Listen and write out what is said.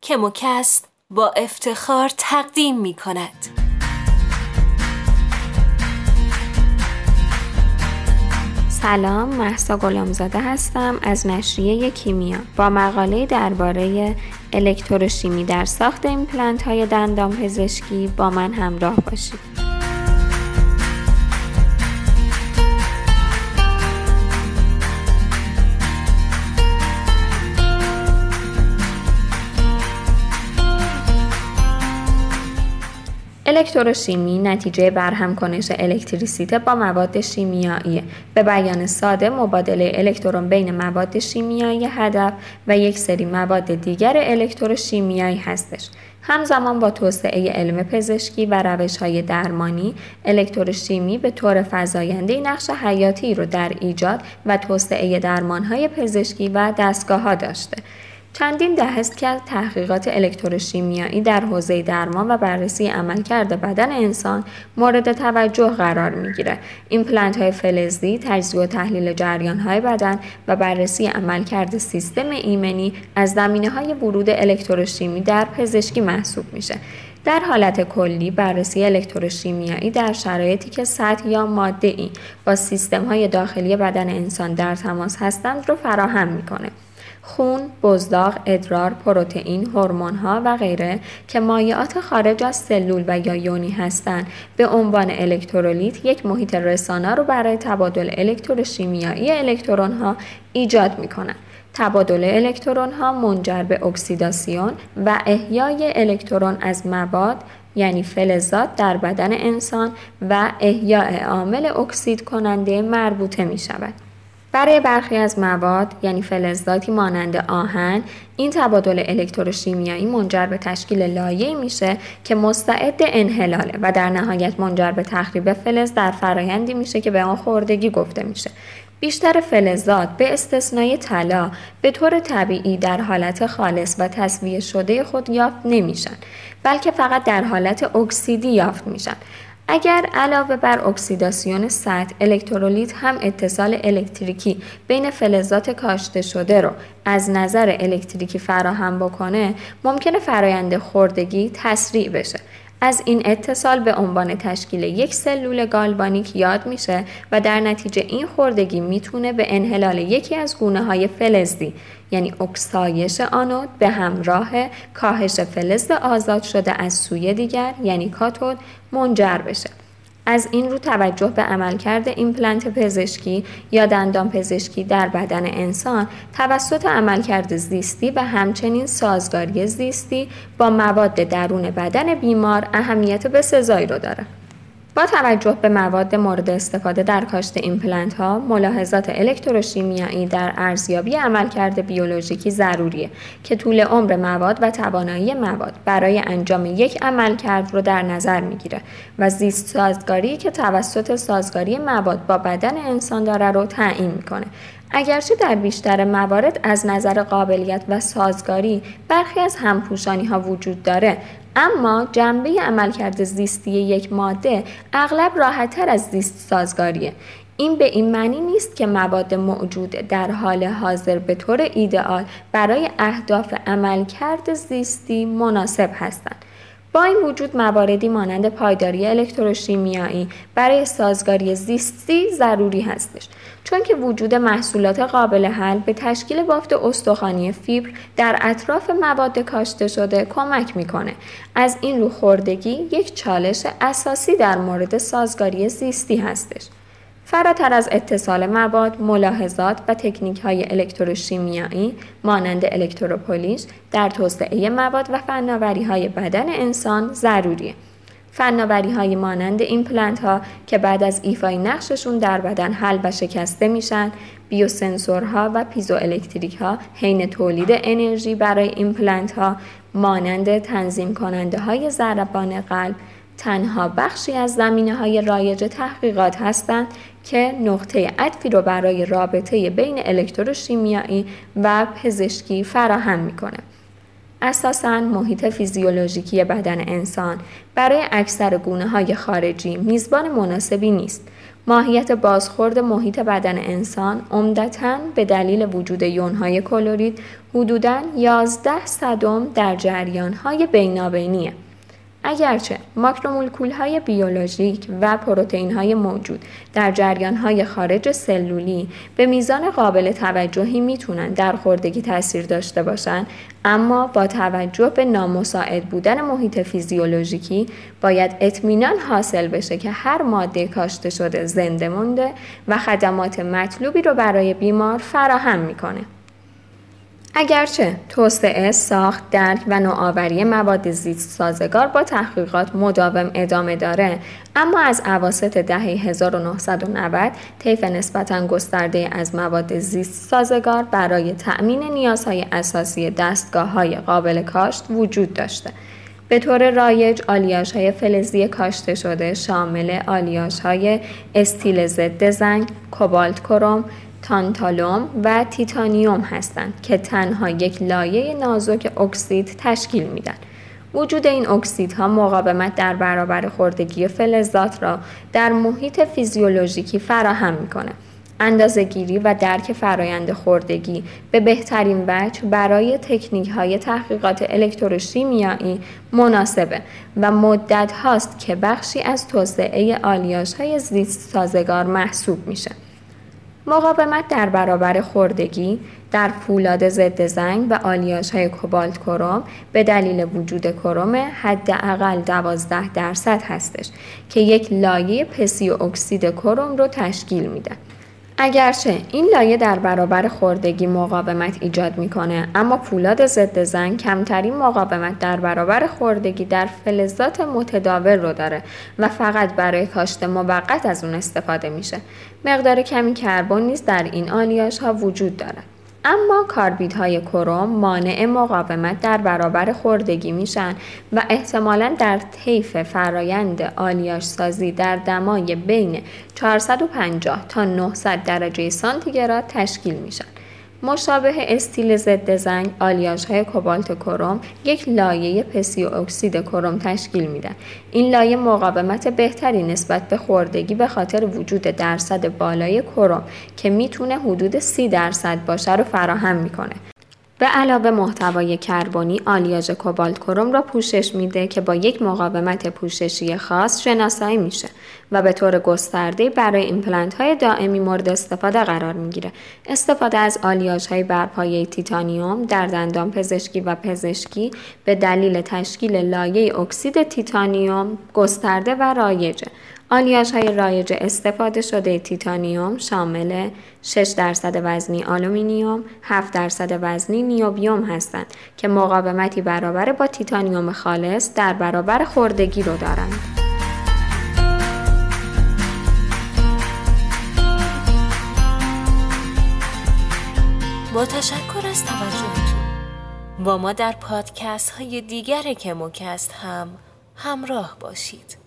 که مکست با افتخار تقدیم می کند. سلام محسا غلامزاده هستم از نشریه کیمیا با مقاله درباره الکتروشیمی در ساخت ایمپلنت های دندان پزشکی با من همراه باشید. الکتروشیمی نتیجه برهم کنش الکتریسیته با مواد شیمیایی. به بیان ساده مبادله الکترون بین مواد شیمیایی هدف و یک سری مواد دیگر الکتروشیمیایی هستش. همزمان با توسعه علم پزشکی و روش های درمانی الکتروشیمی به طور فزاینده نقش حیاتی رو در ایجاد و توسعه درمان های پزشکی و دستگاه ها داشته. چندین دهه است که تحقیقات الکتروشیمیایی در حوزه درمان و بررسی عملکرد بدن انسان مورد توجه قرار می‌گیره. ایمپلنت های فلزی تجزیه و تحلیل جریان های بدن و بررسی عملکرد سیستم ایمنی از زمینه های ورود الکتروشیمی در پزشکی محسوب میشه. در حالت کلی بررسی الکتروشیمیایی در شرایطی که سطح یا ماده ای با سیستم های داخلی بدن انسان در تماس هستند رو فراهم می‌کنه. خون، بزاق، ادرار، پروتئین، ها و غیره که مایعات خارج از سلول و یا یونی هستند به عنوان الکترولیت یک محیط رسانه رو برای تبادل الکتروشیمیایی الکترون ها ایجاد می کنند. تبادل الکترون ها منجر به اکسیداسیون و احیای الکترون از مواد یعنی فلزات در بدن انسان و احیاء عامل اکسید کننده مربوطه می شود. برای برخی از مواد یعنی فلزاتی مانند آهن این تبادل الکتروشیمیایی منجر به تشکیل لایه‌ای میشه که مستعد انحلاله و در نهایت منجر به تخریب فلز در فرایندی میشه که به آن خوردگی گفته میشه. بیشتر فلزات به استثنای طلا به طور طبیعی در حالت خالص و تصویه شده خود یافت نمیشن بلکه فقط در حالت اکسیدی یافت میشن. اگر علاوه بر اکسیداسیون سطح الکترولیت هم اتصال الکتریکی بین فلزات کاشته شده رو از نظر الکتریکی فراهم بکنه ممکنه فرایند خوردگی تسریع بشه. از این اتصال به عنوان تشکیل یک سلول گالبانیک یاد میشه و در نتیجه این خوردگی می‌تونه به انحلال یکی از گونه های فلزی یعنی اکسایش آنود به همراه کاهش فلز آزاد شده از سوی دیگر یعنی کاتود منجر بشه. از این رو توجه به عملکرد ایمپلنت پزشکی یا دندان پزشکی در بدن انسان توسط عملکرد زیستی و همچنین سازگاری زیستی با مواد درون بدن بیمار اهمیت بسزایی رو داره. با توجه به مواد مورد استفاده در کاشت ایمپلنت ها ملاحظات الکتروشیمیایی در ارزیابی عملکرد بیولوژیکی ضروریه که طول عمر مواد و توانایی مواد برای انجام یک عملکرد رو در نظر می‌گیره و زیست سازگاری که توسط سازگاری مواد با بدن انسان داره رو تعیین می‌کنه. اگرچه در بیشتر موارد از نظر قابلیت و سازگاری برخی از همپوشانی ها وجود داره اما جنبه عملکرد زیستی یک ماده اغلب راحتتر از زیست سازگاریه. این به این معنی نیست که مواد موجود در حال حاضر به طور ایدئال برای اهداف عملکرد زیستی مناسب هستند. با این وجود مواردی مانند پایداری الکتروشیمیایی برای سازگاری زیستی ضروری هستش. چون که وجود محصولات قابل حل به تشکیل بافت استخوانی فیبر در اطراف مواد کاشته شده کمک می‌کنه از این رو خوردگی یک چالش اساسی در مورد سازگاری زیستی هستش فراتر از اتصال مواد، ملاحظات و تکنیک های الکتروشیمیایی مانند electropolish در توسعه مواد و فناوری های بدن انسان ضروریه. فناوری های مانند ایمپلنت ها که بعد از ایفای نقششون در بدن حل و شکسته میشن biosensor ها و پیزو الکتریک ها حین تولید انرژی برای ایمپلنت ها مانند تنظیم کننده های ضربان قلب تنها بخشی از زمینه های رایج تحقیقات هستند که نقطه عطفی رو برای رابطه بین الکتروشیمیایی و پزشکی فراهم می‌کنه. اساساً محیط فیزیولوژیکی بدن انسان برای اکثر گونه های خارجی میزبان مناسبی نیست. ماهیت بازخورد محیط بدن انسان عمدتا به دلیل وجود یونهای کلورید حدوداً 11 صدم در جریانهای بینابینیه. اگرچه ماکرومولکول های بیولوژیک و پروتئین های موجود در جریان های خارج سلولی به میزان قابل توجهی می‌تونن در خوردگی تاثیر داشته باشند اما با توجه به نامساعد بودن محیط فیزیولوژیکی باید اطمینان حاصل بشه که هر ماده کاشته شده زنده مونده و خدمات مطلوبی رو برای بیمار فراهم می‌کنه. اگرچه توسعه، ساخت، درک و نوآوری مواد زیست سازگار با تحقیقات مداوم ادامه داره اما از اواسط دهه 1990 طیف نسبتا گسترده از مواد زیست سازگار برای تأمین نیازهای اساسی دستگاه های قابل کاشت وجود داشته. به طور رایج آلیاژ های فلزی کاشته شده شامل آلیاژ های استیل ضد زنگ، کوبالت کروم، تانتالوم و تیتانیوم هستند که تنها یک لایه نازک اکسید تشکیل میدن. وجود این اکسیدها مقاومت در برابر خوردگی فلزات را در محیط فیزیولوژیکی فراهم می‌کنه. اندازه گیری و درک فرایند خوردگی به بهترین وجه برای تکنیک های تحقیقات الکتروشیمیایی مناسبه و مدت هاست که بخشی از توسعه آلیاژ های زیست سازگار محسوب میشه. مقاومت در برابر خوردگی در فولاد ضد زنگ و آلیاژ های کوبالت کروم به دلیل وجود کروم حداقل 12 درصد هستش که یک لایه پسی اکسید کروم رو تشکیل میده. اگرچه این لایه در برابر خوردگی مقاومت ایجاد می‌کنه اما فولاد ضد زنگ کمترین مقاومت در برابر خوردگی در فلزات متداول رو داره و فقط برای کاشت موقت از اون استفاده میشه. مقدار کمی کربن نیز در این آلیاژ ها وجود دارد. اما کاربیدهای کروم مانع مقاومت در برابر خوردگی میشن و احتمالا در طیف فرایند آلیاژ سازی در دمای بین 450 تا 900 درجه سانتیگراد تشکیل میشن. مشابه استیل ضد زنگ های کوبالت کروم یک لایه پسی اکسید کروم تشکیل میدن این لایه مقاومت بهتری نسبت به خوردگی به خاطر وجود درصد بالای کروم که می‌تونه حدود سی درصد باشه رو فراهم می‌کنه. به علاوه محتوای کربنی آلیاژ کوبالت کروم را پوشش میده که با یک مقاومت پوششی خاص شناسایی میشه و به طور گسترده برای ایمپلنت های دائمی مورد استفاده قرار می‌گیره. استفاده از آلیاژ های برپایه تیتانیوم در دندان پزشکی و پزشکی به دلیل تشکیل لایه اکسید تیتانیوم گسترده و رایجه. آلیاژ های رایج استفاده شده تیتانیوم شامل 6 درصد وزنی آلومینیوم، 7 درصد وزنی نیوبیوم هستند که مقاومتی برابر با تیتانیوم خالص در برابر خوردگی رو دارند. با تشکر از توجهتون با ما در پادکست های دیگر کموکست هم همراه باشید